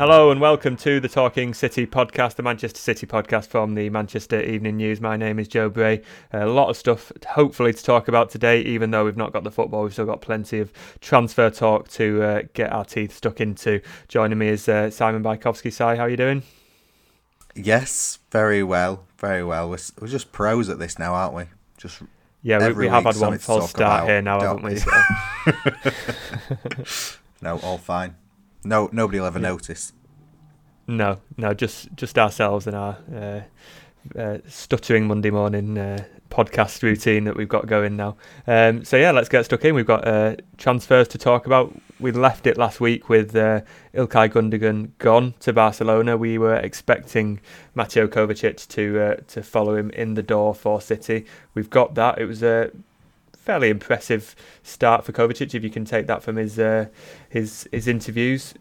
Hello and welcome to the Talking City podcast, the Manchester City podcast from the Manchester Evening News. My name is Joe Bray. A lot of stuff, hopefully, to talk about today. Even though we've not got the football, we've still got plenty of transfer talk to uh, get our teeth stuck into. Joining me is uh, Simon Bajkowski. Si, how are you doing? Yes, very well, very well. We're, we're just pros at this now, aren't we? Just yeah, we, we have had one false start about, here now, haven't we? So. no, all fine. No, nobody will ever yeah. notice. No, no, just just ourselves and our uh, uh, stuttering Monday morning uh, podcast routine that we've got going now. Um, so yeah, let's get stuck in. We've got uh, transfers to talk about. We left it last week with uh, Ilkay Gundogan gone to Barcelona. We were expecting Mateo Kovacic to uh, to follow him in the door for City. We've got that. It was a fairly impressive start for Kovacic if you can take that from his uh, his his interviews.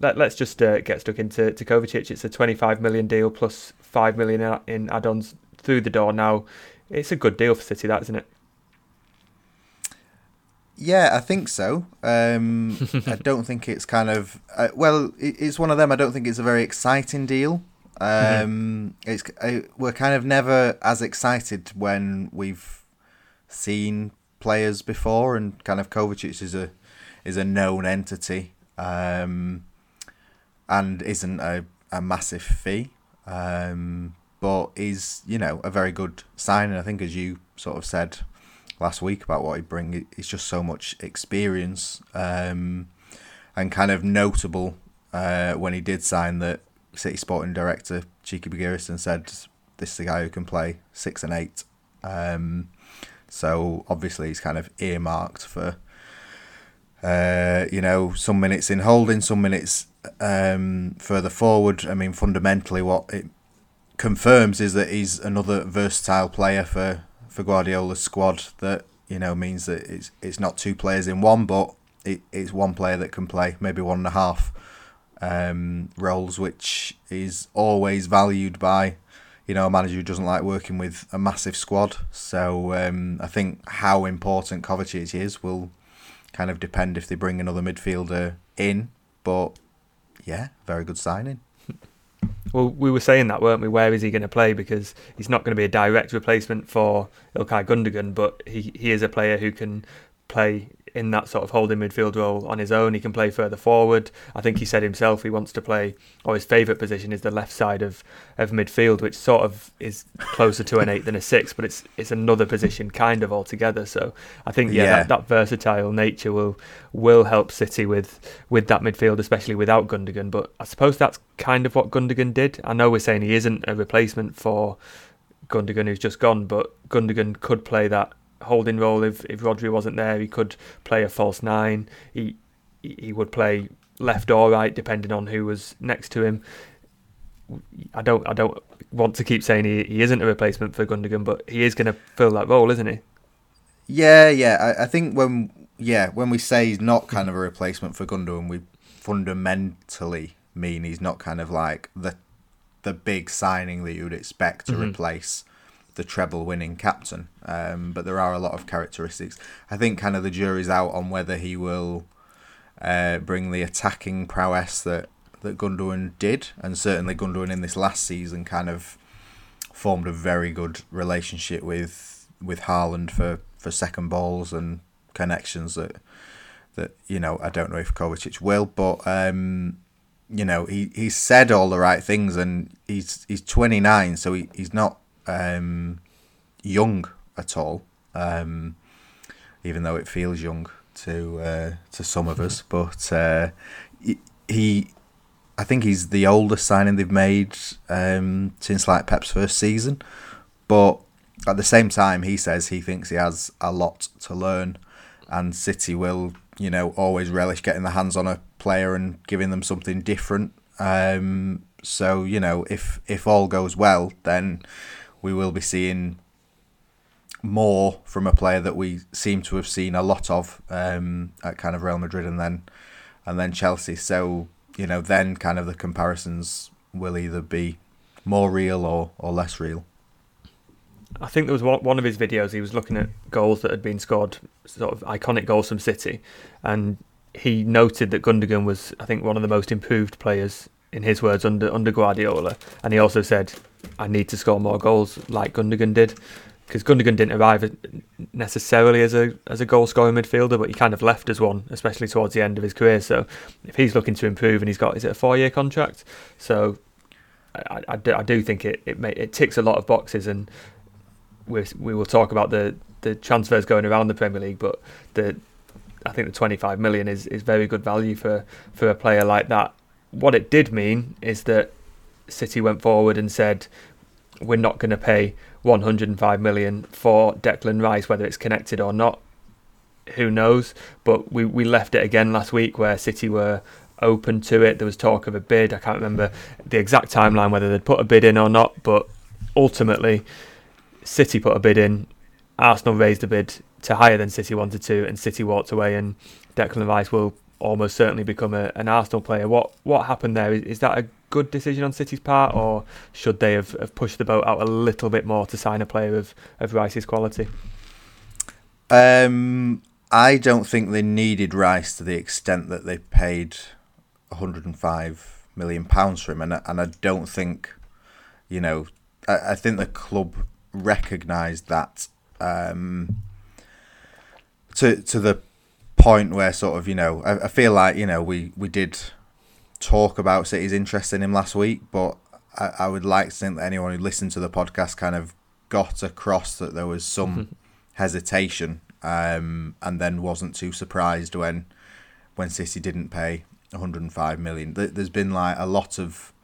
Let, us just uh, get stuck into to Kovacic. It's a 25 million deal plus 5 million in add-ons through the door now. It's a good deal for City, that isn't it? Yeah, I think so. Um, I don't think it's kind of uh, well. It's one of them. I don't think it's a very exciting deal. Mm-hmm. Um, mm-hmm. It's uh, we're kind of never as excited when we've seen players before, and kind of Kovacic is a is a known entity, um, and isn't a, a massive fee, um, but is you know a very good signing. I think as you sort of said last week about what he bring, it's just so much experience, um, and kind of notable uh, when he did sign that City Sporting director Txiki Begiristain said this is the guy who can play six and eight. Um, so obviously he's kind of earmarked for, uh, you know, some minutes in holding, some minutes um, further forward. I mean, fundamentally, what it confirms is that he's another versatile player for, for Guardiola's squad. That you know means that it's it's not two players in one, but it, it's one player that can play maybe one and a half um, roles, which is always valued by you know, a manager who doesn't like working with a massive squad. So um, I think how important Kovacic is will kind of depend if they bring another midfielder in. But yeah, very good signing. Well, we were saying that, weren't we? Where is he going to play? Because he's not going to be a direct replacement for Ilkay Gundogan, but he, he is a player who can play in that sort of holding midfield role on his own. He can play further forward. I think he said himself he wants to play, or his favourite position is the left side of, of midfield, which sort of is closer to an eight than a six, but it's it's another position kind of altogether. So I think yeah, yeah. That, that, versatile nature will will help City with with that midfield, especially without Gundogan. But I suppose that's kind of what Gundogan did. I know we're saying he isn't a replacement for Gundogan who's just gone, but Gundogan could play that holding role. If if Rodri wasn't there, he could play a false nine. He he would play left or right depending on who was next to him. I don't I don't want to keep saying he, he isn't a replacement for Gundogan, but he is going to fill that role, isn't he? Yeah, yeah. I, I think when yeah when we say he's not kind of a replacement for Gundogan, we fundamentally mean he's not kind of like the the big signing that you would expect to mm-hmm. replace the treble winning captain. Um, but there are a lot of characteristics. I think kind of the jury's out on whether he will uh, bring the attacking prowess that, that Gundogan did. And certainly Gundogan in this last season kind of formed a very good relationship with with Haaland for, for second balls and connections that that you know I don't know if Kovacic will, but um, you know he he's said all the right things and he's he's 29, so he, he's not um, young at all, um, even though it feels young to uh, to some of us. But uh, he, I think he's the oldest signing they've made um, since like Pep's first season. But at the same time, he says he thinks he has a lot to learn, and City will, you know, always relish getting their hands on a player and giving them something different. Um, so you know, if if all goes well, then we will be seeing more from a player that we seem to have seen a lot of um, at kind of Real Madrid and then and then Chelsea. So you know, then kind of the comparisons will either be more real or, or less real. I think there was one of his videos. He was looking at goals that had been scored, sort of iconic goals from City, and he noted that Gundogan was, I think, one of the most improved players in his words under under Guardiola, and he also said, "I need to score more goals like Gundogan did." Because Gundogan didn't arrive necessarily as a as a goal scoring midfielder, but he kind of left as one, especially towards the end of his career. So, if he's looking to improve and he's got is it a four year contract? So, I, I, do, I do think it it, may, it ticks a lot of boxes, and we we will talk about the the transfers going around the Premier League, but the I think the 25 million is, is very good value for, for a player like that. What it did mean is that City went forward and said, we're not going to pay 105 million for Declan Rice, whether it's connected or not. Who knows? But we, we left it again last week where City were open to it. There was talk of a bid. I can't remember the exact timeline whether they'd put a bid in or not, but ultimately, City put a bid in. Arsenal raised a bid to higher than City wanted to, and City walked away, and Declan Rice will almost certainly become a, an Arsenal player. What what happened there? Is, is, that a good decision on City's part, or should they have, have pushed the boat out a little bit more to sign a player of, of Rice's quality? Um, I don't think they needed Rice to the extent that they paid 105 million pounds for him, and and I don't think, you know, I, I think the club recognised that. Um, to to the point where sort of you know I, I feel like you know we we did talk about City's interest in him last week, but I, I would like to think that anyone who listened to the podcast kind of got across that there was some hesitation, um, and then wasn't too surprised when when City didn't pay 105 million. There's been like a lot of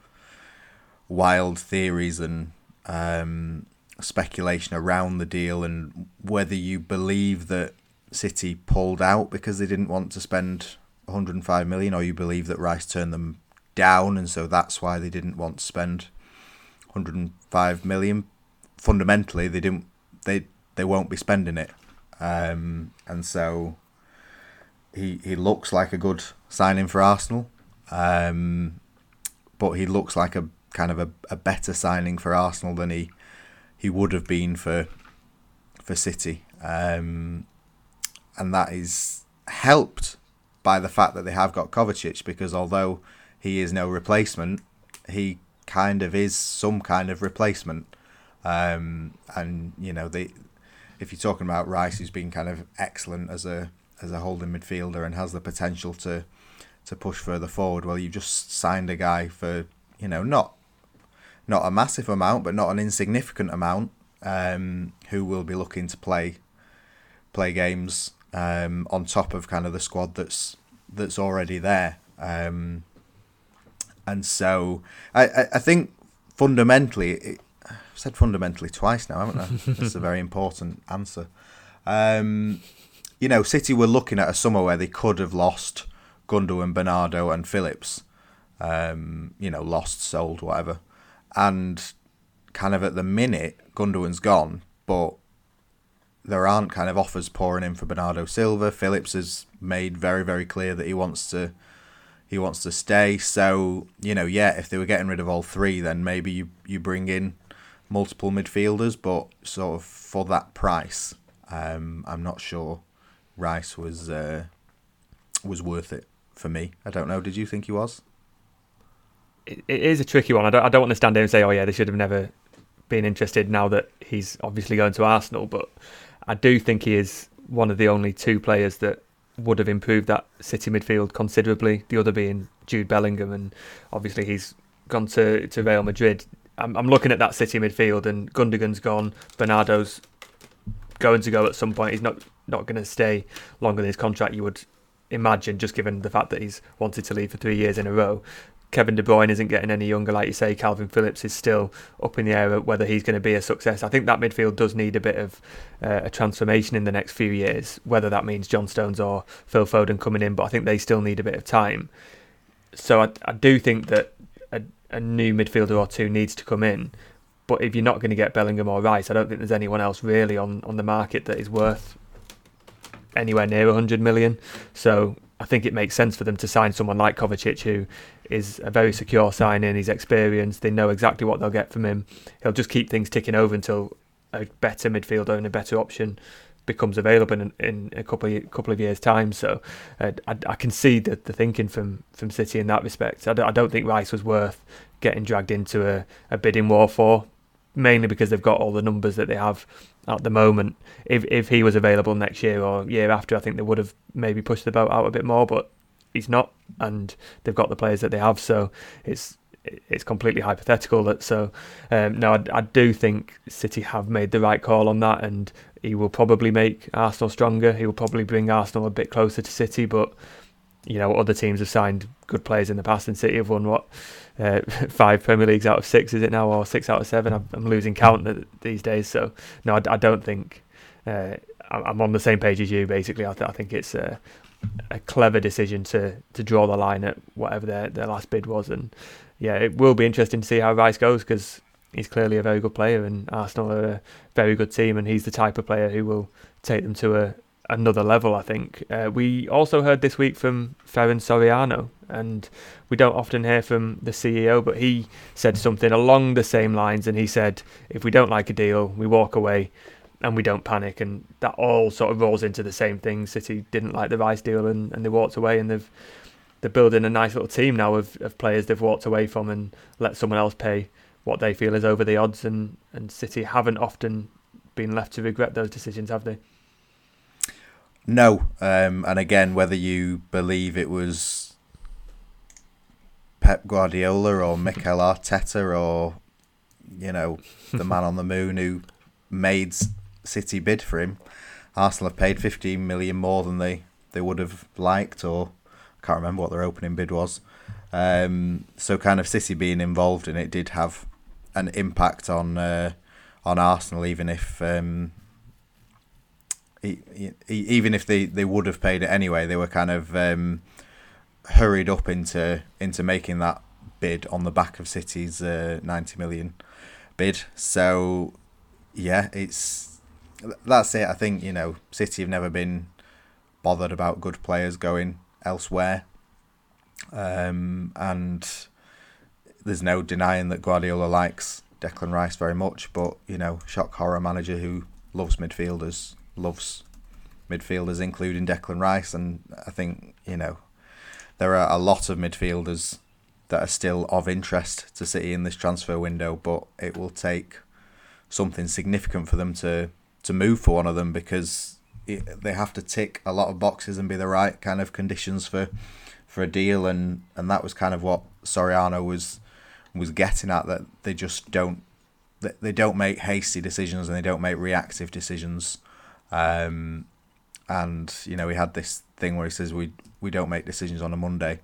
wild theories and um, speculation around the deal and whether you believe that City pulled out because they didn't want to spend 105 million, or you believe that Rice turned them down, and so that's why they didn't want to spend 105 million. Fundamentally, they didn't. They they won't be spending it, um, and so he he looks like a good signing for Arsenal, um, but he looks like a kind of a, a better signing for Arsenal than he he would have been for for City. Um, and that is helped by the fact that they have got Kovacic because although he is no replacement, he kind of is some kind of replacement. Um, and you know, they if you're talking about Rice, who's been kind of excellent as a as a holding midfielder and has the potential to to push further forward, well, you've just signed a guy for you know not not a massive amount, but not an insignificant amount, um, who will be looking to play play games um, on top of kind of the squad that's that's already there. Um, and so I, I, I think fundamentally, it, I've said fundamentally twice now, haven't I? That's a very important answer. Um, you know, City were looking at a summer where they could have lost Gundogan, Bernardo, and Phillips. Um, you know, lost, sold, whatever. And kind of at the minute, Gundogan's gone, but there aren't kind of offers pouring in for Bernardo Silva. Phillips has made very very clear that he wants to he wants to stay. So you know, yeah, if they were getting rid of all three, then maybe you you bring in multiple midfielders, but sort of for that price, um, I'm not sure Rice was uh, was worth it for me. I don't know. Did you think he was? It, it is a tricky one. I don't. I don't want to stand there and say, "Oh yeah, they should have never been interested." Now that he's obviously going to Arsenal, but I do think he is one of the only two players that would have improved that City midfield considerably. The other being Jude Bellingham, and obviously he's gone to, to Real Madrid. I'm, I'm looking at that City midfield, and Gundogan's gone. Bernardo's going to go at some point. He's not not going to stay longer than his contract. You would imagine, just given the fact that he's wanted to leave for three years in a row. Kevin De Bruyne isn't getting any younger, like you say. Calvin Phillips is still up in the air whether he's going to be a success. I think that midfield does need a bit of uh, a transformation in the next few years, whether that means John Stones or Phil Foden coming in. But I think they still need a bit of time. So I, I do think that a, a new midfielder or two needs to come in. But if you're not going to get Bellingham or Rice, I don't think there's anyone else really on, on the market that is worth anywhere near 100 million. So I think it makes sense for them to sign someone like Kovacic, who is a very secure signing. He's experienced. They know exactly what they'll get from him. He'll just keep things ticking over until a better midfielder and a better option becomes available in, in a couple of, couple of years' time. So uh, I, I, can see the, the thinking from, from City in that respect. I don't, I don't think Rice was worth getting dragged into a, a bidding war for, mainly because they've got all the numbers that they have at the moment. If if he was available next year or year after, I think they would have maybe pushed the boat out a bit more. But he's not, and they've got the players that they have. So it's it's completely hypothetical. That so um, no, I, I do think City have made the right call on that, and he will probably make Arsenal stronger. He will probably bring Arsenal a bit closer to City, but you know other teams have signed good players in the past, and City have won what uh, five Premier Leagues out of six, is it now, or six out of seven? I'm, losing count these days. So no, I, I don't think uh, I'm on the same page as you. Basically, I, th- I think it's a, a, clever decision to to draw the line at whatever their their last bid was, and yeah, it will be interesting to see how Rice goes because he's clearly a very good player, and Arsenal are a very good team, and he's the type of player who will take them to a another level. I think uh, we also heard this week from Ferran Soriano, and we don't often hear from the CEO, but he said something along the same lines, and he said, "If we don't like a deal, we walk away." And we don't panic, and that all sort of rolls into the same thing. City didn't like the Rice deal, and, and they walked away, and they've they're building a nice little team now of, of players they've walked away from and let someone else pay what they feel is over the odds. And, and City haven't often been left to regret those decisions, have they? No. Um, and again, whether you believe it was Pep Guardiola or Mikel Arteta or, you know, the man on the moon who made City bid for him, Arsenal have paid 15 million more than they, they would have liked or I can't remember what their opening bid was. Um, so kind of City being involved in it did have an impact on uh, on Arsenal, even if um, even if they, they would have paid it anyway, they were kind of um, hurried up into into making that bid on the back of City's uh, ninety million bid. So yeah, it's that's it. I think you know City have never been bothered about good players going elsewhere. Um, and there's no denying that Guardiola likes Declan Rice very much, but you know, shock horror manager who loves midfielders loves midfielders, including Declan Rice, and I think you know there are a lot of midfielders that are still of interest to City in this transfer window, but it will take something significant for them to to move for one of them because it, they have to tick a lot of boxes and be the right kind of conditions for for a deal, and and that was kind of what Soriano was was getting at that they just don't they don't make hasty decisions and they don't make reactive decisions. Um, and you know, he had this thing where he says we we don't make decisions on a Monday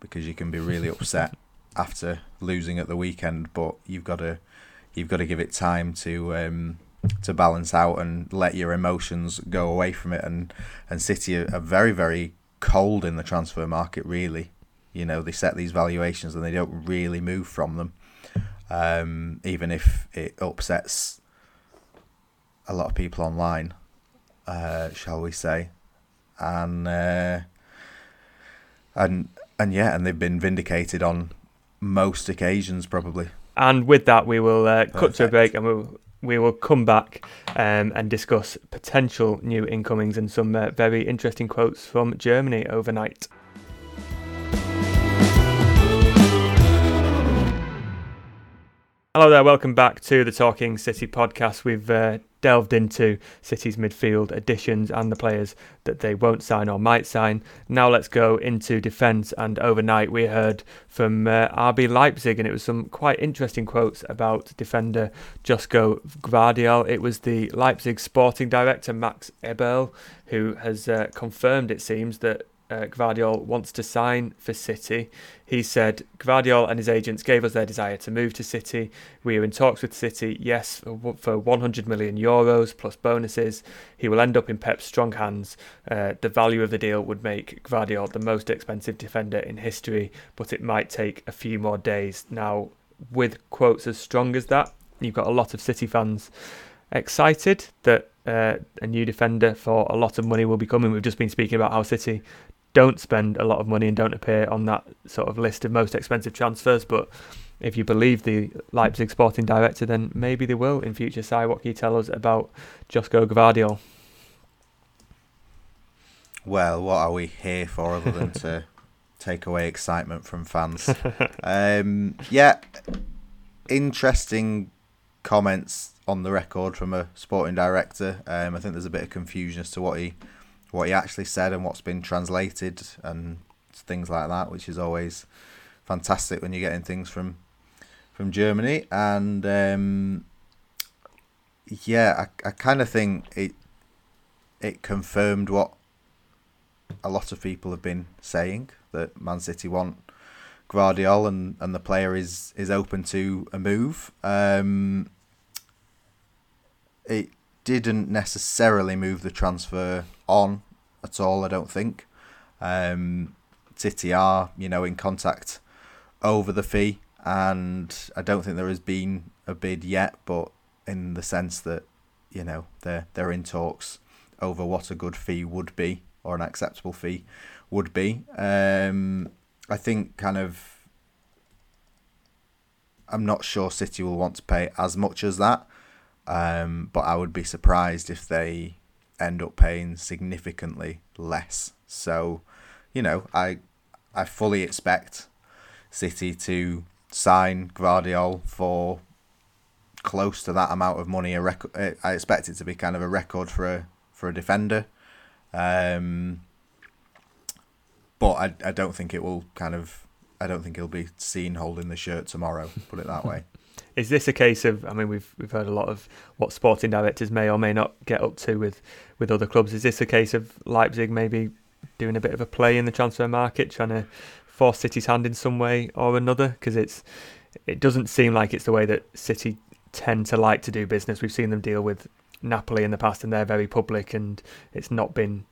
because you can be really upset after losing at the weekend, but you've got to you've got to give it time to um, to balance out and let your emotions go away from it. And and City are, are very very cold in the transfer market. Really, you know they set these valuations and they don't really move from them, um, even if it upsets a lot of people online, uh, shall we say? And uh, and and yeah, and they've been vindicated on most occasions probably. And with that, we will uh, cut to a break and we'll we will come back um, and discuss potential new incomings and some uh, very interesting quotes from Germany overnight. Hello there, welcome back to the Talking City podcast. We've uh, delved into City's midfield additions and the players that they won't sign or might sign. Now let's go into defence. And overnight we heard from uh, RB Leipzig, and it was some quite interesting quotes about defender Josko Gvardiol. It was the Leipzig sporting director Max Eberl who has uh, confirmed, it seems, that uh, Gvardiol wants to sign for City. He said Gvardiol and his agents gave us their desire to move to City. We are in talks with City, yes, for 100 million euros plus bonuses. He will end up in Pep's strong hands. Uh, the value of the deal would make Gvardiol the most expensive defender in history, but it might take a few more days. Now, with quotes as strong as that, you've got a lot of City fans excited that uh, a new defender for a lot of money will be coming. We've just been speaking about how City don't spend a lot of money and don't appear on that sort of list of most expensive transfers. But if you believe the Leipzig sporting director, then maybe they will in future. Si, what can you tell us about Josko Gvardiol? Well, what are we here for other than to take away excitement from fans? um, yeah, interesting comments on the record from a sporting director. Um, I think there's a bit of confusion as to what he what he actually said and what's been translated and things like that, which is always fantastic when you're getting things from from Germany. And um, yeah, I, I kind of think it it confirmed what a lot of people have been saying that Man City want Gvardiol and, and the player is is open to a move. Um, it didn't necessarily move the transfer on at all. I don't think. Um, City are you know in contact over the fee, and I don't think there has been a bid yet, but in the sense that you know they're they're in talks over what a good fee would be or an acceptable fee would be. Um, I think kind of I'm not sure City will want to pay as much as that, um, but I would be surprised if they end up paying significantly less. So, you know, I I fully expect City to sign Gvardiol for close to that amount of money. A record, uh, I expect it to be kind of a record for a for a defender. Um, but I I don't think it will kind of I don't think he'll be seen holding the shirt tomorrow. Put it that way. Is this a case of? I mean, we've we've heard a lot of what sporting directors may or may not get up to with with other clubs. Is this a case of Leipzig maybe doing a bit of a play in the transfer market, trying to force City's hand in some way or another? Because it's it doesn't seem like it's the way that City tend to like to do business. We've seen them deal with Napoli in the past, and they're very public, and it's not been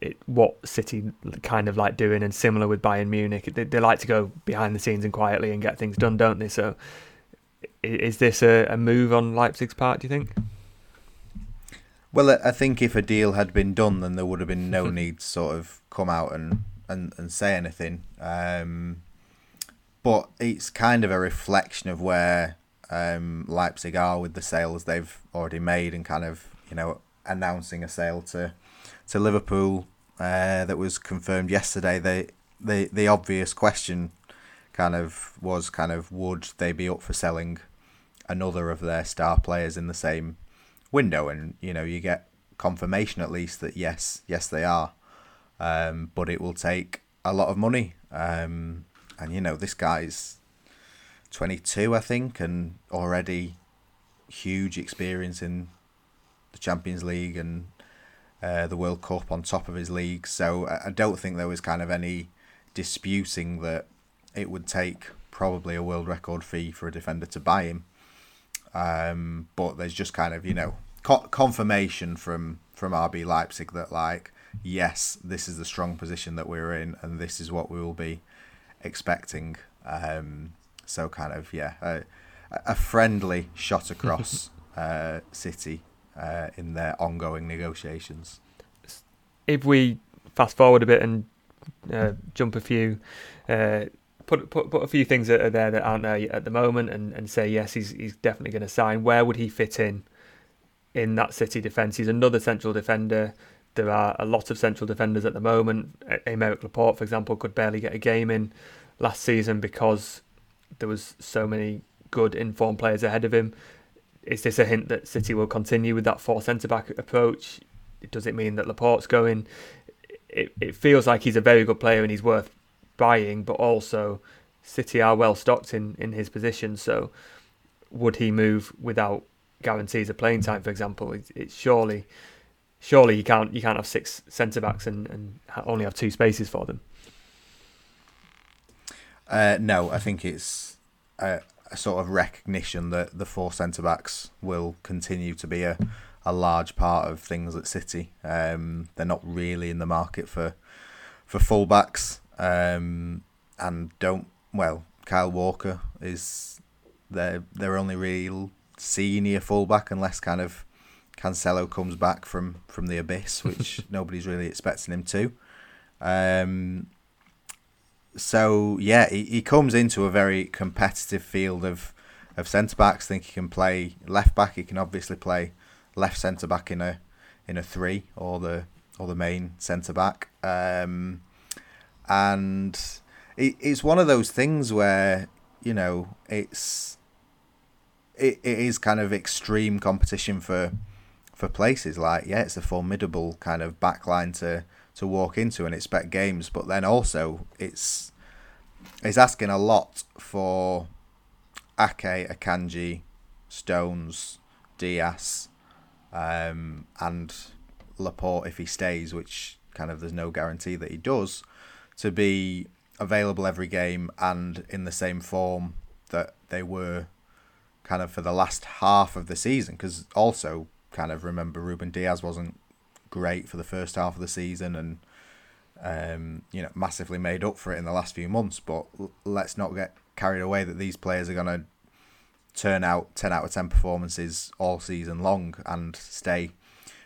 it, what City kind of like doing, and similar with Bayern Munich. They, they like to go behind the scenes and quietly and get things done, don't they? So, is this a, a move on Leipzig's part? Do you think? Well, I think if a deal had been done, then there would have been no need to sort of come out and and, and say anything. Um, but it's kind of a reflection of where um, Leipzig are with the sales they've already made and kind of you know announcing a sale to to Liverpool uh, that was confirmed yesterday. The the the obvious question kind of was kind of would they be up for selling another of their star players in the same window? And you know you get confirmation at least that yes yes they are, um, but it will take a lot of money. Um, and you know this guy's 22, I think, and already huge experience in the Champions League and uh, the World Cup on top of his league. So I don't think there was kind of any disputing that it would take probably a world record fee for a defender to buy him. Um, but there's just kind of you know co- confirmation from from RB Leipzig that like yes, this is the strong position that we're in, and this is what we will be expecting. Um, so kind of yeah, a, a friendly shot across uh, City uh, in their ongoing negotiations. If we fast forward a bit and uh, jump a few, uh, put, put put a few things that are there that aren't there at the moment, and, and say yes, he's he's definitely going to sign. Where would he fit in in that City defence? He's another central defender. There are a lot of central defenders at the moment. Aymeric Laporte, for example, could barely get a game in last season because there was so many good informed players ahead of him. Is this a hint that City will continue with that four centre back approach? Does it mean that Laporte's going? It it feels like he's a very good player and he's worth buying, but also City are well stocked in, in his position. So would he move without guarantees of playing time? For example, it's, surely surely you can't you can't have six centre backs and, and only have two spaces for them. Uh, no, I think it's a, a, sort of recognition that the four centre backs will continue to be a, a large part of things at City. Um, they're not really in the market for for full backs, um, and don't well. Kyle Walker is their their only real senior fullback, unless kind of Cancelo comes back from from the abyss, which nobody's really expecting him to. Um, so yeah, he, he comes into a very competitive field of of centre backs. Think he can play left back. He can obviously play left centre back in a in a three or the or the main centre back. um, and it, it's one of those things where you know it's it, it is kind of extreme competition for for places. Like yeah, it's a formidable kind of backline to to walk into and expect games, but then also it's it's asking a lot for Ake, Akanji, Stones, Dias, um, and Laporte if he stays, which kind of there's no guarantee that he does, to be available every game and in the same form that they were kind of for the last half of the season. Because also, kind of remember Ruben Dias wasn't great for the first half of the season and um, you know massively made up for it in the last few months. But let's not get carried away that these players are going to turn out 10 out of 10 performances all season long and stay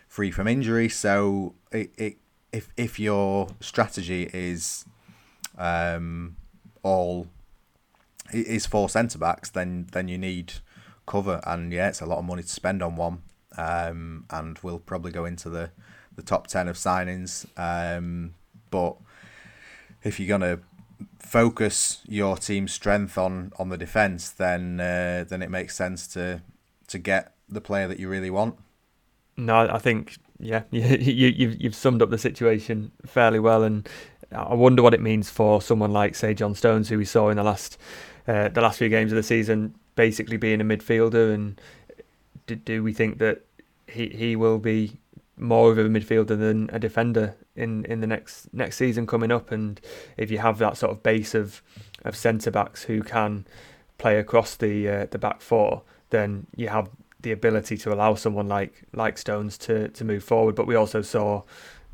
free from injury. So it, it if if your strategy is um, all is four centre backs, then then you need cover, and yeah, it's a lot of money to spend on one. Um, and we'll probably go into the the top ten of signings. Um, but if you're gonna focus your team's strength on on the defence, then uh, then it makes sense to to get the player that you really want. No, I think yeah, you, you you've you've summed up the situation fairly well, and I wonder what it means for someone like say John Stones, who we saw in the last uh, the last few games of the season, basically being a midfielder, and do, do we think that he he will be more of a midfielder than a defender in, in the next next season coming up. And if you have that sort of base of of centre backs who can play across the uh, the back four, then you have the ability to allow someone like like Stones to to move forward. But we also saw,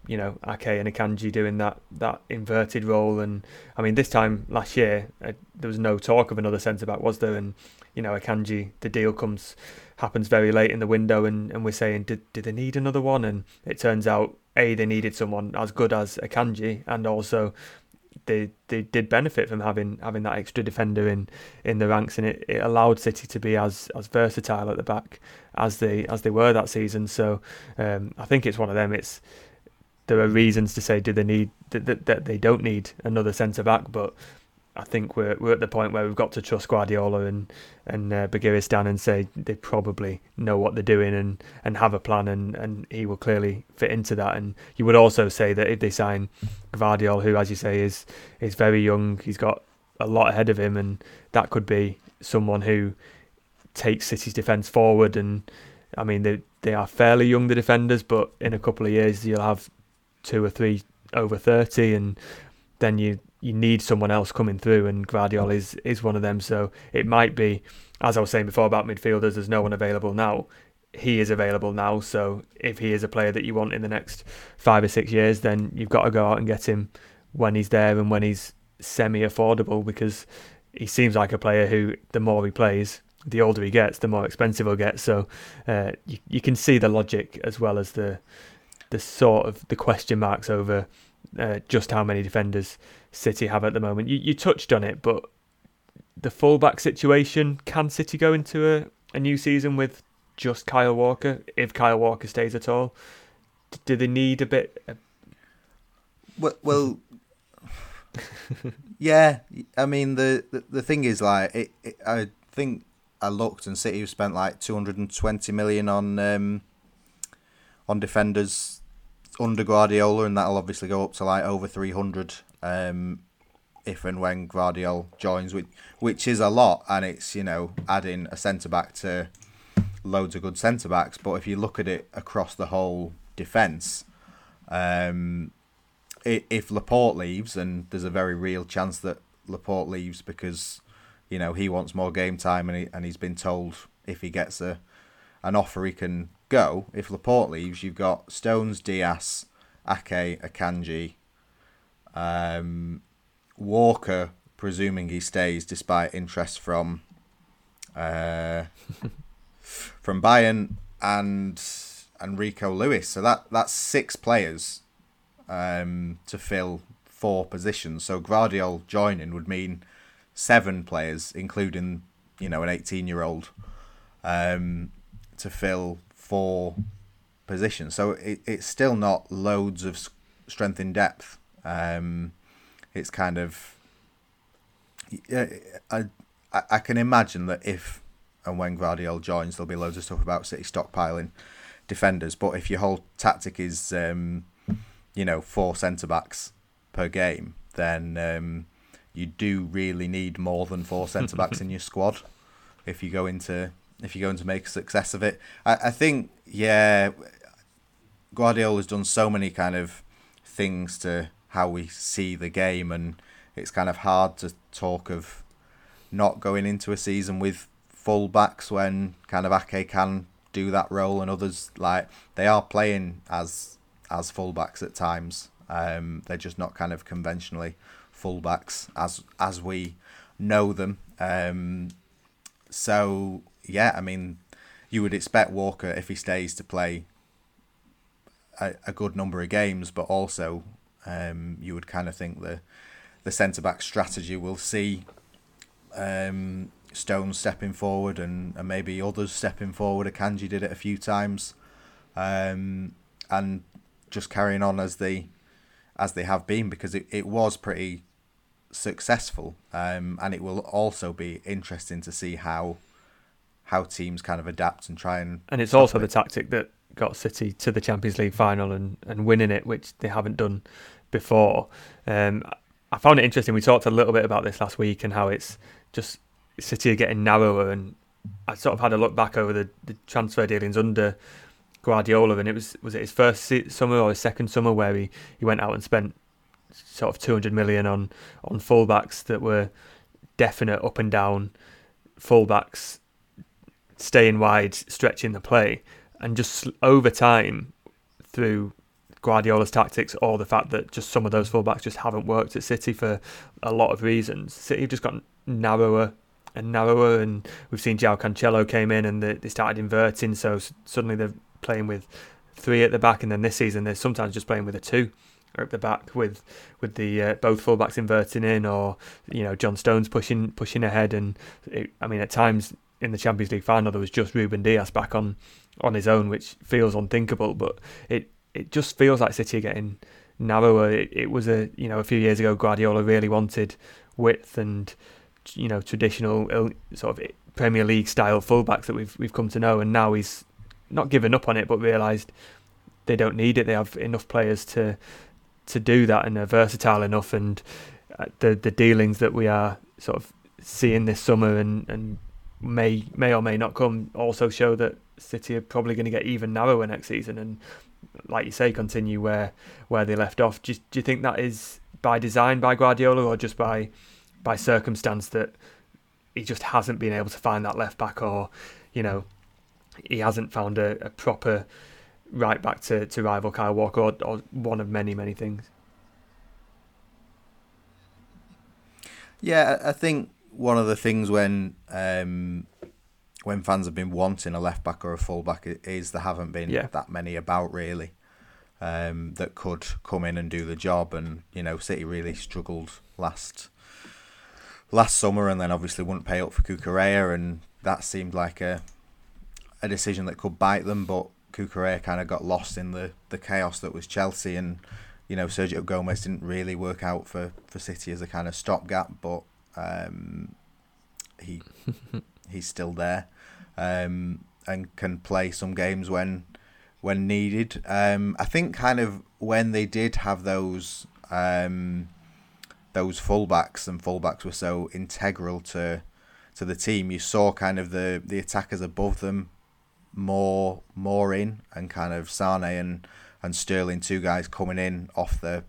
you know, Ake and Akanji doing that that inverted role. And I mean, this time last year uh, there was no talk of another centre back, was there? And you know, Akanji, the deal comes happens very late in the window, and, and we're saying, did did they need another one? And it turns out, a they needed someone as good as Akanji, and also they they did benefit from having having that extra defender in in the ranks, and it, it allowed City to be as as versatile at the back as they as they were that season. So um, I think it's one of them. It's there are reasons to say do they need that, that, that they don't need another centre back, but I think we're we're at the point where we've got to trust Guardiola and and uh, Begiristain and say they probably know what they're doing and, and have a plan and, and he will clearly fit into that. And you would also say that if they sign Gvardiol, who as you say is is very young, he's got a lot ahead of him, and that could be someone who takes City's defence forward. And I mean they they are fairly young the defenders, but in a couple of years you'll have two or three over thirty, and then you you need someone else coming through, and Gvardiol is is one of them. So it might be, as I was saying before about midfielders, there's no one available now. He is available now, so if he is a player that you want in the next five or six years, then you've got to go out and get him when he's there and when he's semi-affordable, because he seems like a player who, the more he plays, the older he gets, the more expensive he'll get. So uh, you you can see the logic as well as the the sort of the question marks over uh, just how many defenders City have at the moment. You, you touched on it, but the fullback situation can City go into a, a new season with just Kyle Walker if Kyle Walker stays at all? Do they need a bit? Well, well yeah. I mean, the, the, the thing is, like, it, it, I think I looked and City have spent like two hundred and twenty million on um, on defenders under Guardiola, and that'll obviously go up to like over three hundred um, if and when Gvardiol joins, which which is a lot, and it's you know adding a centre back to loads of good centre backs. But if you look at it across the whole defence, um, if Laporte leaves, and there's a very real chance that Laporte leaves because you know he wants more game time, and he, and he's been told if he gets a an offer he can go. If Laporte leaves, you've got Stones, Dias, Ake, Akanji, um, Walker, presuming he stays despite interest from uh, from Bayern and and Rico Lewis. So that that's six players um, to fill four positions. So Gvardiol joining would mean seven players, including you know an eighteen year old, um, to fill four positions. So it, it's still not loads of strength in depth. Um, it's kind of yeah, I I can imagine that if and when Gvardiol joins, there'll be loads of stuff about City stockpiling defenders. But if your whole tactic is um, you know four centre backs per game, then um, you do really need more than four centre backs in your squad if you go into if you're going to make a success of it. I, I think yeah, Guardiola's done so many kind of things to how we see the game, and it's kind of hard to talk of not going into a season with full backs when kind of Ake can do that role, and others like they are playing as as fullbacks at times. Um, they're just not kind of conventionally fullbacks as as we know them. Um, so yeah, I mean, you would expect Walker if he stays to play a, a good number of games, but also um, you would kind of think the the centre back strategy will see um, Stones stepping forward and, and maybe others stepping forward. Akanji did it a few times, um, and just carrying on as they as they have been because it, it was pretty successful, um, and it will also be interesting to see how how teams kind of adapt and try and. And it's also it. the tactic that got City to the Champions League final and, and winning it, which they haven't done before. Um, I found it interesting. We talked a little bit about this last week and how it's just City are getting narrower. And I sort of had a look back over the, the transfer dealings under Guardiola, and it was was it his first summer or his second summer where he, he went out and spent sort of 200 million on on fullbacks that were definite up and down fullbacks staying wide, stretching the play, and just over time through Guardiola's tactics or the fact that just some of those fullbacks just haven't worked at City for a lot of reasons. City have just gotten narrower and narrower, and we've seen João Cancelo came in and they, started inverting, so suddenly they're playing with three at the back, and then this season they're sometimes just playing with a two at the back with with the uh, both fullbacks inverting in, or you know John Stones pushing pushing ahead, and it, I mean at times in the Champions League final there was just Ruben Dias back on on his own, which feels unthinkable. But it it just feels like City are getting narrower. It, it was a you know a few years ago Guardiola really wanted width and you know traditional sort of Premier League style fullbacks that we've we've come to know, and now he's not given up on it, but realised they don't need it. They have enough players to to do that, and they're versatile enough. And uh, the the dealings that we are sort of seeing this summer and and may may or may not come also show that City are probably going to get even narrower next season and like you say continue where where they left off. Do, do you think that is by design by Guardiola or just by by circumstance that he just hasn't been able to find that left back or you know he hasn't found a, a proper right back to, to rival Kyle Walker or, or one of many many things? Yeah I think one of the things when um, when fans have been wanting a left back or a full back is there haven't been yeah. that many about really um, that could come in and do the job. And you know, City really struggled last last summer, and then obviously wouldn't pay up for Cucurella, and that seemed like a a decision that could bite them. But Cucurella kind of got lost in the the chaos that was Chelsea, and you know, Sergio Gomez didn't really work out for for City as a kind of stopgap, but. Um, he he's still there um, and can play some games when when needed. Um, I think kind of when they did have those um, those fullbacks and fullbacks were so integral to to the team, you saw kind of the the attackers above them more more in and kind of Sane and and Sterling, two guys coming in off the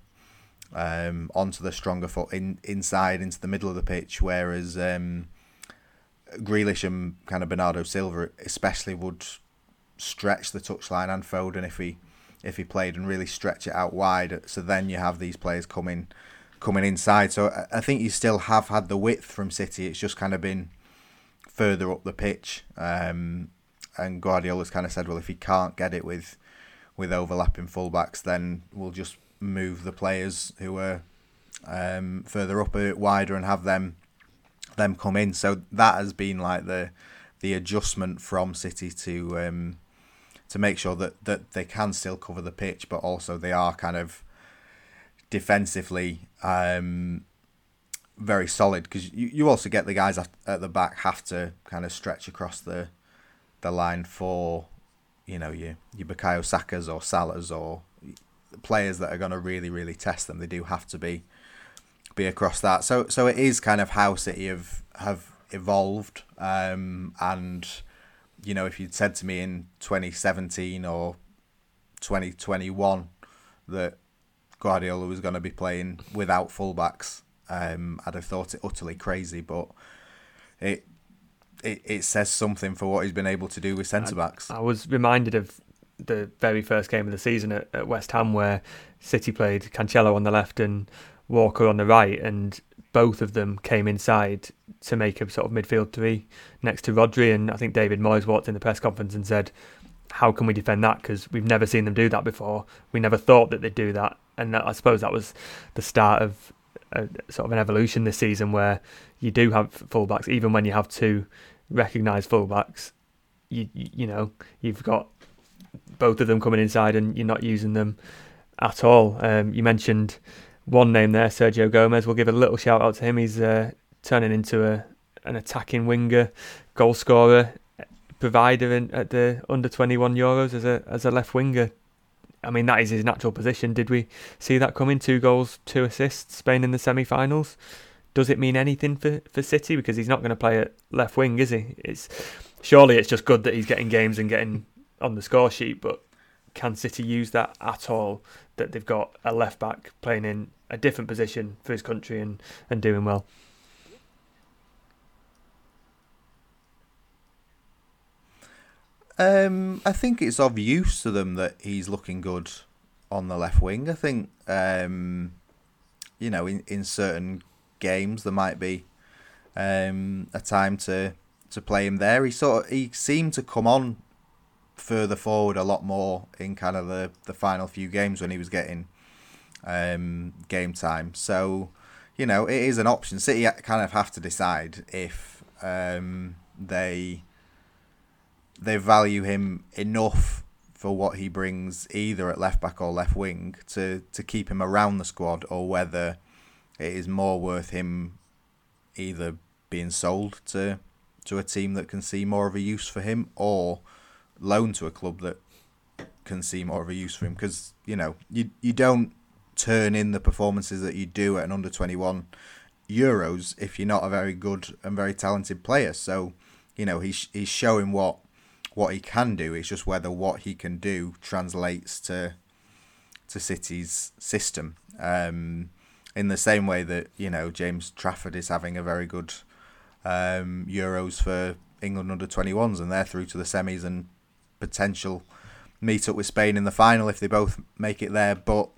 um, onto the stronger foot in inside into the middle of the pitch, whereas um, Grealish and kind of Bernardo Silva especially would stretch the touchline and Foden if he if he played and really stretch it out wide. So then you have these players coming coming inside. So I think you still have had the width from City. It's just kind of been further up the pitch. Um, and Guardiola's kind of said, well, if he can't get it with with overlapping fullbacks, then we'll just move the players who are um, further up a bit wider and have them them come in. So that has been like the the adjustment from City to um, to make sure that, that they can still cover the pitch, but also they are kind of defensively um, very solid because you, you also get the guys at, at the back have to kind of stretch across the the line for you know your your Bukayo Sakas or Salahs or players that are going to really really test them. They do have to be be across that. So so it is kind of how City have have evolved um, and you know if you'd said to me in 2017 or 2021 that Guardiola was going to be playing without fullbacks um, I'd have thought it utterly crazy but it it, it says something for what he's been able to do with centre backs. I, I was reminded of the very first game of the season at, at West Ham where City played Cancelo on the left and Walker on the right, and both of them came inside to make a sort of midfield three next to Rodri. And I think David Moyes walked in the press conference and said, "How can we defend that? Because we've never seen them do that before. We never thought that they'd do that." And I suppose that was the start of a, sort of an evolution this season where you do have fullbacks, even when you have two recognised fullbacks. You you know you've got both of them coming inside and you're not using them at all. Um, you mentioned one name there, Sergio Gomez. We'll give a little shout out to him. He's uh, turning into a an attacking winger, goal scorer, provider in, at the under 21 Euros as a as a left winger. I mean, that is his natural position. Did we see that coming? Two goals, two assists, Spain in the semi-finals. Does it mean anything for, for City? Because he's not going to play at left wing, is he? It's surely it's just good that he's getting games and getting on the score sheet. But can City use that at all? That they've got a left back playing in a different position for his country and, and doing well. Um, I think it's of use to them that he's looking good on the left wing. I think, um, you know, in, in certain games there might be um, a time to to play him there. He sort of, he seemed to come on further forward a lot more in kind of the, the final few games when he was getting um, game time. So, you know, it is an option. City kind of have to decide if um, they they value him enough for what he brings either at left back or left wing to, to keep him around the squad or whether it is more worth him either being sold to to a team that can see more of a use for him or loan to a club that can see more of a use for him because you know you you don't turn in the performances that you do at an under 21 Euros if you're not a very good and very talented player. So, you know, he's he's showing what what he can do. It's just whether what he can do translates to to City's system. Um, in the same way that you know James Trafford is having a very good um, Euros for England under 21s, and they're through to the semis and potential meet up with Spain in the final if they both make it there. But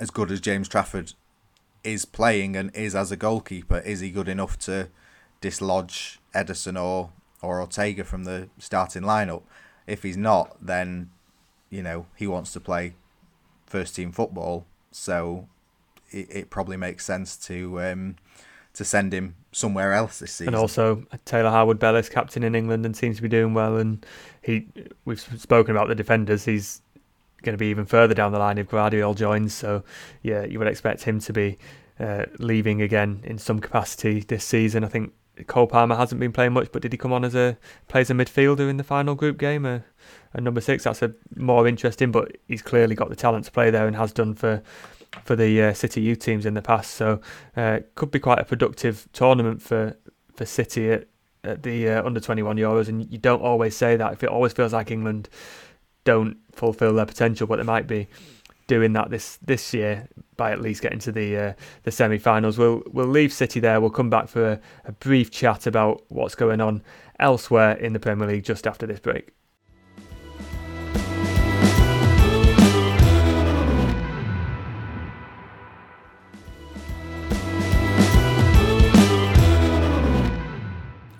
as good as James Trafford is playing and is as a goalkeeper, is he good enough to dislodge Ederson or or Ortega from the starting lineup? If he's not, then you know he wants to play first team football, so it, it probably makes sense to um, to send him somewhere else this season. And also Taylor Harwood Bellis, captain in England, and seems to be doing well. And he, we've spoken about the defenders. He's going to be even further down the line if Gvardiol joins. So, yeah, you would expect him to be uh, leaving again in some capacity this season. I think Cole Palmer hasn't been playing much, but did he come on as a plays a midfielder in the final group game? Uh, a number six, that's a more interesting, but he's clearly got the talent to play there and has done for for the uh, City youth teams in the past. So uh, could be quite a productive tournament for for City at, at the uh, under 21 Euros. And you don't always say that. If it always feels like England don't fulfil their potential, but they might be doing that this this year by at least getting to the uh, the semi-finals. We'll we'll leave City there. We'll come back for a, a brief chat about what's going on elsewhere in the Premier League just after this break.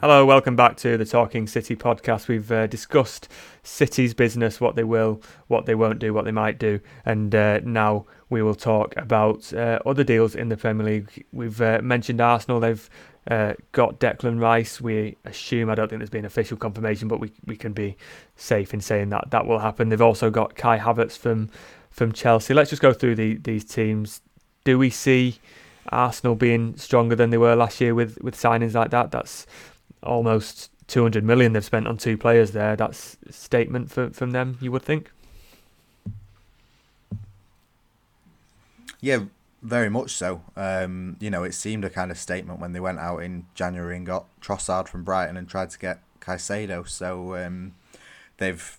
Hello, welcome back to the Talking City podcast. We've uh, discussed City's business, what they will, what they won't do, what they might do, and uh, now we will talk about uh, other deals in the Premier League. We've uh, mentioned Arsenal, they've uh, got Declan Rice. We assume, I don't think there's been official confirmation, but we, we can be safe in saying that that will happen. They've also got Kai Havertz from from Chelsea. Let's just go through the, these teams. Do we see Arsenal being stronger than they were last year with, with signings like that? That's almost 200 million they've spent on two players there. That's a statement for, from them, you would think? Yeah, very much so. Um, you know, it seemed a kind of statement when they went out in January and got Trossard from Brighton and tried to get Caicedo. So um, they've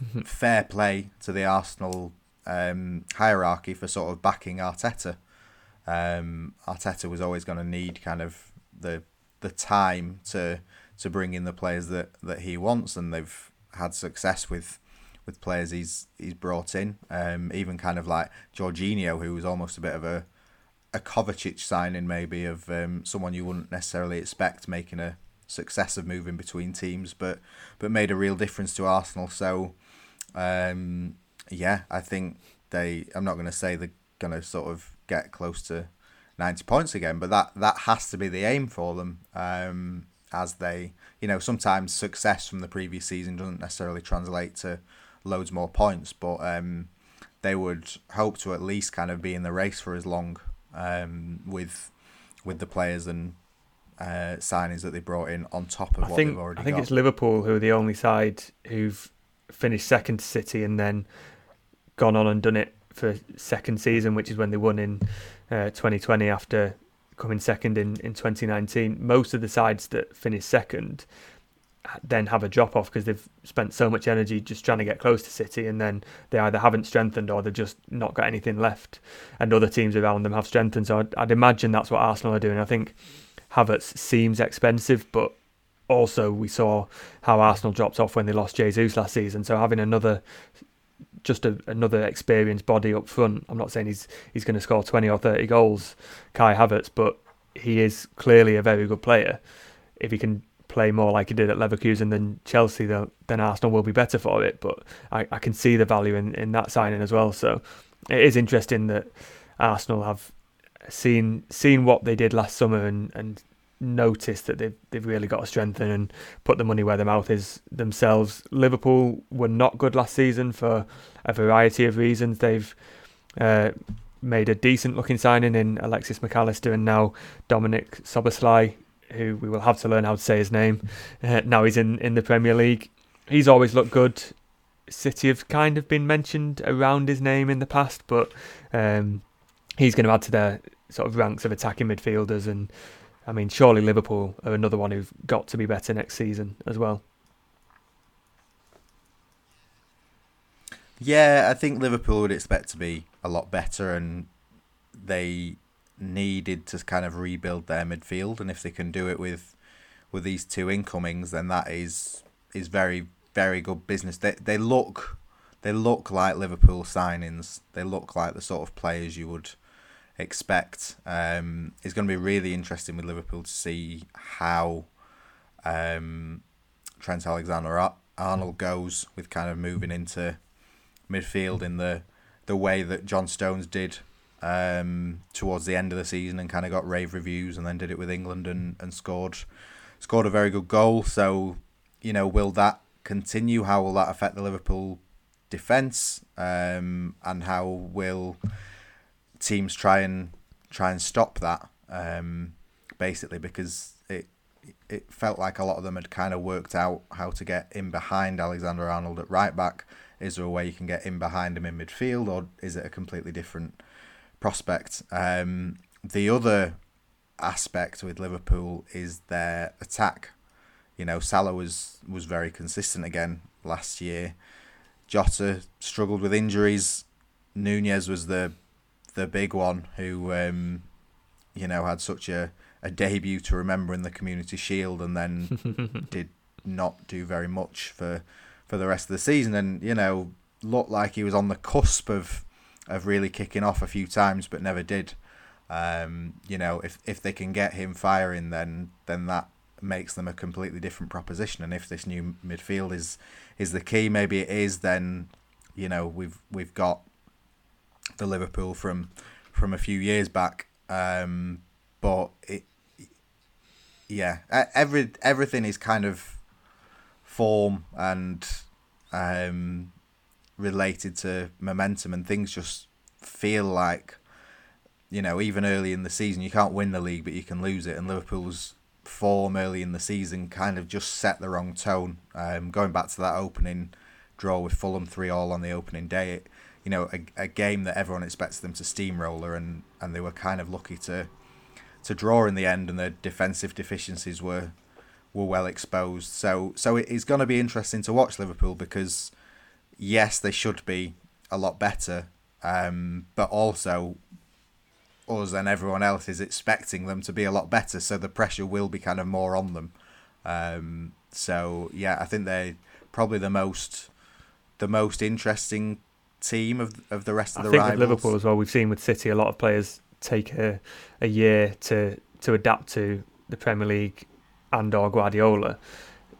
fair play to the Arsenal um, hierarchy for sort of backing Arteta. Um, Arteta was always going to need kind of the the time to to bring in the players that, that he wants, and they've had success with with players he's he's brought in. Um, even kind of like Jorginho, who was almost a bit of a a Kovacic signing, maybe of um, someone you wouldn't necessarily expect making a success of moving between teams, but but made a real difference to Arsenal. So, um, yeah, I think they. I'm not going to say they're going to sort of get close to ninety points again, but that that has to be the aim for them. Um, as they, you know, sometimes success from the previous season doesn't necessarily translate to loads more points, but um, they would hope to at least kind of be in the race for as long um, with with the players and uh, signings that they brought in on top of I what think, they've already I think got. it's Liverpool who are the only side who've finished second to City and then gone on and done it for second season, which is when they won in uh, 2020 after coming second in, in 2019. Most of the sides that finish second then have a drop off because they've spent so much energy just trying to get close to City, and then they either haven't strengthened or they've just not got anything left, and other teams around them have strengthened. So I'd, I'd imagine that's what Arsenal are doing. I think Havertz seems expensive, but also we saw how Arsenal dropped off when they lost Jesus last season. So having another just a, another experienced body up front. I'm not saying he's he's going to score 20 or 30 goals, Kai Havertz, but he is clearly a very good player. If he can play more like he did at Leverkusen than Chelsea, then Arsenal will be better for it. But I, I can see the value in, in that signing as well. So it is interesting that Arsenal have seen seen what they did last summer and, and noticed that they've they've really got to strengthen and put the money where their mouth is themselves. Liverpool were not good last season for a variety of reasons. They've uh, made a decent looking signing in Alexis Mac Allister and now Dominic Szoboszlai who we will have to learn how to say his name. Uh, now he's in, in the Premier League. He's always looked good. City have kind of been mentioned around his name in the past, but um, he's going to add to their sort of ranks of attacking midfielders. And I mean, surely Liverpool are another one who've got to be better next season as well. Yeah, I think Liverpool would expect to be a lot better, and they needed to kind of rebuild their midfield, and if they can do it with with these two incomings, then that is is very very good business. They they look they look like Liverpool signings. They look like the sort of players you would expect. Um, it's going to be really interesting with Liverpool to see how um, Trent Alexander Arnold goes with kind of moving into midfield in the the way that John Stones did um, towards the end of the season and kind of got rave reviews and then did it with England and, and scored scored a very good goal. So, you know, will that continue? How will that affect the Liverpool defence? Um, and how will teams try and try and stop that? Um, basically, because it it felt like a lot of them had kind of worked out how to get in behind Alexander Arnold at right back. Is there a way you can get in behind him in midfield, or is it a completely different prospect. Um, the other aspect with Liverpool is their attack. You know, Salah was was very consistent again last year. Jota struggled with injuries. Nunez was the the big one who um, you know had such a, a debut to remember in the Community Shield and then did not do very much for for the rest of the season and you know looked like he was on the cusp of of really kicking off a few times, but never did. Um, you know, if if they can get him firing, then then that makes them a completely different proposition. And if this new midfield is is the key, maybe it is. Then you know we've we've got the Liverpool from from a few years back. Um, but it, yeah, every everything is kind of form and um, related to momentum and things just feel like you know even early in the season you can't win the league but you can lose it and Liverpool's form early in the season kind of just set the wrong tone um, going back to that opening draw with Fulham 3 all on the opening day it, you know a, a game that everyone expects them to steamroller and and they were kind of lucky to to draw in the end and their defensive deficiencies were were well exposed so so it is going to be interesting to watch Liverpool because yes they should be a lot better um, but also us and everyone else is expecting them to be a lot better, so the pressure will be kind of more on them. Um, so yeah, I think they're probably the most the most interesting team of of the rest of the rivals. I think rivals. with Liverpool as well, we've seen with City a lot of players take a, a year to to adapt to the Premier League and or Guardiola.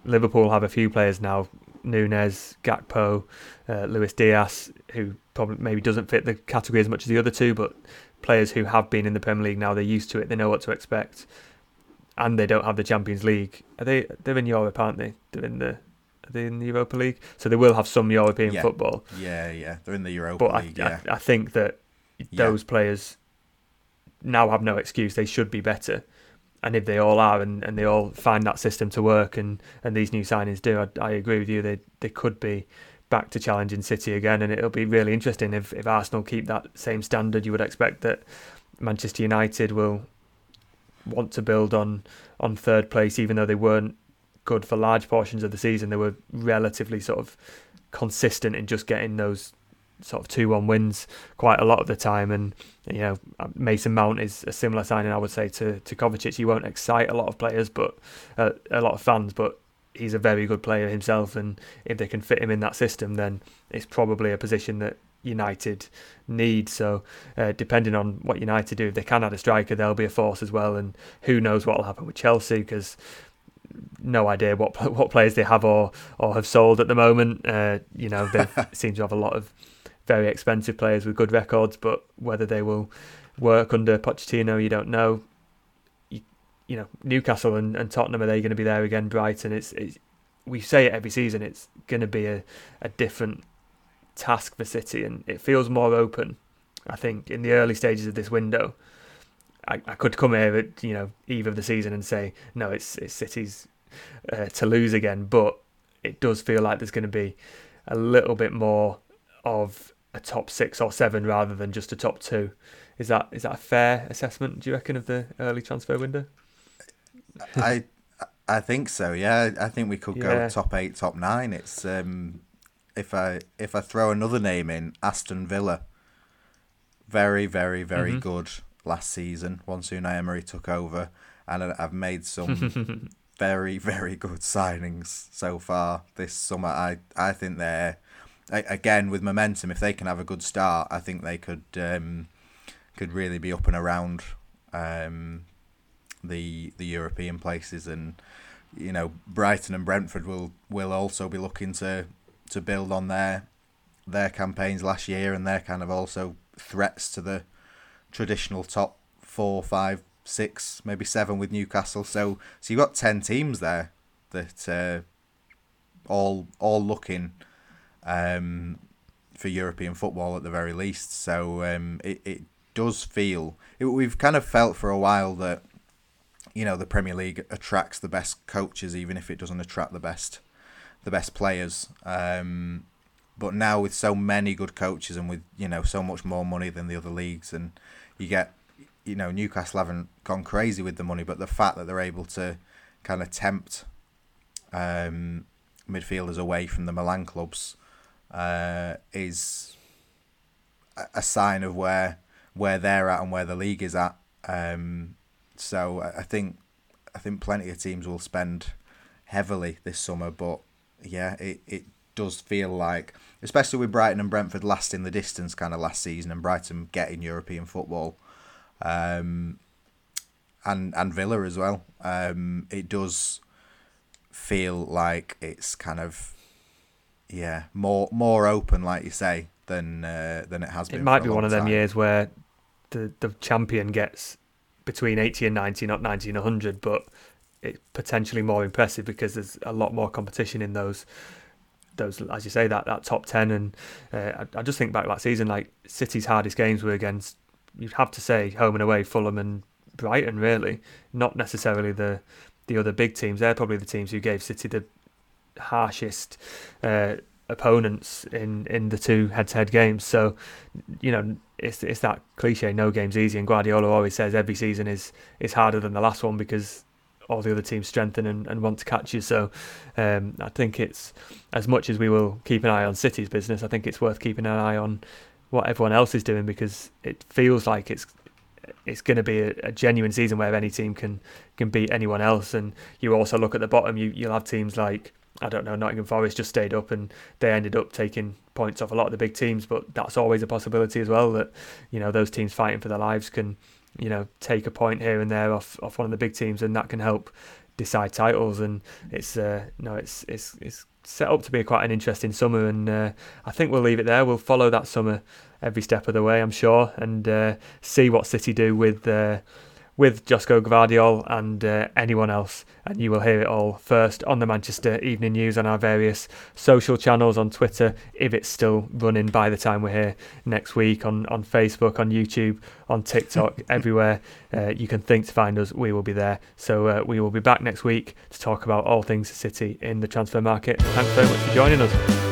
Liverpool have a few players now, Nunez, Gakpo, uh, Luis Diaz, who probably maybe doesn't fit the category as much as the other two, but players who have been in the Premier League now, they're used to it, they know what to expect, and they don't have the Champions League. Are they? They're in Europe, aren't they? They're in the. They in the Europa League? So they will have some European Yeah. football. Yeah, yeah, they're in the Europa But I, League. yeah, I, I think that Yeah. those players now have no excuse. They should be better. And if they all are and, and they all find that system to work and, and these new signings do, I, I agree with you. They they could be back to challenging City again. And it'll be really interesting if, if Arsenal keep that same standard. You would expect that Manchester United will want to build on, on third place, even though they weren't good for large portions of the season. They were relatively sort of consistent in just getting those sort of two one wins quite a lot of the time. And you know, Mason Mount is a similar signing, I would say, to to Kovacic. He won't excite a lot of players, but uh, a lot of fans, but he's a very good player himself. And if they can fit him in that system, then it's probably a position that United need. So, uh, depending on what United do, if they can add a striker, they'll be a force as well. And who knows what will happen with Chelsea because no idea what what players they have or or have sold at the moment. Uh, you know, they seem to have a lot of very expensive players with good records, but whether they will work under Pochettino, you don't know. You, you know, Newcastle and, and Tottenham are they going to be there again? Brighton, it's, it's we say it every season. It's going to be a, a different task for City, and it feels more open. I think in the early stages of this window, I, I could come here at you know eve of the season and say no, it's it's City's uh, to lose again, but it does feel like there's going to be a little bit more of a top six or seven rather than just a top two. Is that is that a fair assessment? Do you reckon of the early transfer window? I I think so. Yeah, I think we could go Yeah. top eight, top nine. It's um, if I if I throw another name in, Aston Villa. Very, very, very Mhm. good last season. Once Unai Emery took over, and I've made some very, very good signings so far this summer. I I think they're again with momentum. If they can have a good start, I think they could um, could really be up and around um, the the European places, and you know Brighton and Brentford will will also be looking to to build on their their campaigns last year, and they're kind of also threats to the traditional top four, five, six, maybe seven with Newcastle. So so you've got ten teams there that uh, all all looking um, for European football at the very least. So um, it it does feel it, we've kind of felt for a while that you know the Premier League attracts the best coaches, even if it doesn't attract the best the best players. Um, but now with so many good coaches and with you know so much more money than the other leagues, and you get you know Newcastle haven't gone crazy with the money, but the fact that they're able to kind of tempt um, midfielders away from the Milan clubs uh, is a- sign of where where they're at and where the league is at. Um, so I think I think plenty of teams will spend heavily this summer, but yeah, it, it does feel like, especially with Brighton and Brentford lasting the distance kind of last season, and Brighton getting European football, um, and and Villa as well. Um, it does feel like it's kind of yeah more more open, like you say, than uh, than it has been. It might be one of them time. years where the the champion gets between 80 and 90, not 90 and 100, but it's potentially more impressive because there's a lot more competition in those those as you say that that top ten. And uh, I, I just think back last season, like City's hardest games were against you'd have to say home and away, Fulham and Brighton. Really, not necessarily the the other big teams. They're probably the teams who gave City the harshest. Uh, opponents in, in the two head-to-head games. So, you know, it's it's that cliche: no game's easy. And Guardiola always says every season is is harder than the last one because all the other teams strengthen and, and want to catch you. So, um, I think it's as much as we will keep an eye on City's business. I think it's worth keeping an eye on what everyone else is doing because it feels like it's it's going to be a, a, genuine season where any team can can beat anyone else. And you also look at the bottom, you you'll have teams like I don't know, Nottingham Forest just stayed up and they ended up taking points off a lot of the big teams, but that's always a possibility as well that, you know, those teams fighting for their lives can, you know, take a point here and there off, off one of the big teams and that can help decide titles. And it's uh no it's it's it's set up to be quite an interesting summer. And uh, I think we'll leave it there. We'll follow that summer every step of the way I'm sure and uh, see what City do with uh, with Josko Gvardiol and uh, anyone else. And you will hear it all first on the Manchester Evening News on our various social channels on Twitter, if it's still running by the time we're here next week, on, on Facebook, on YouTube, on TikTok, everywhere uh, you can think to find us, we will be there. So uh, we will be back next week to talk about all things City in the transfer market. Thanks very much for joining us.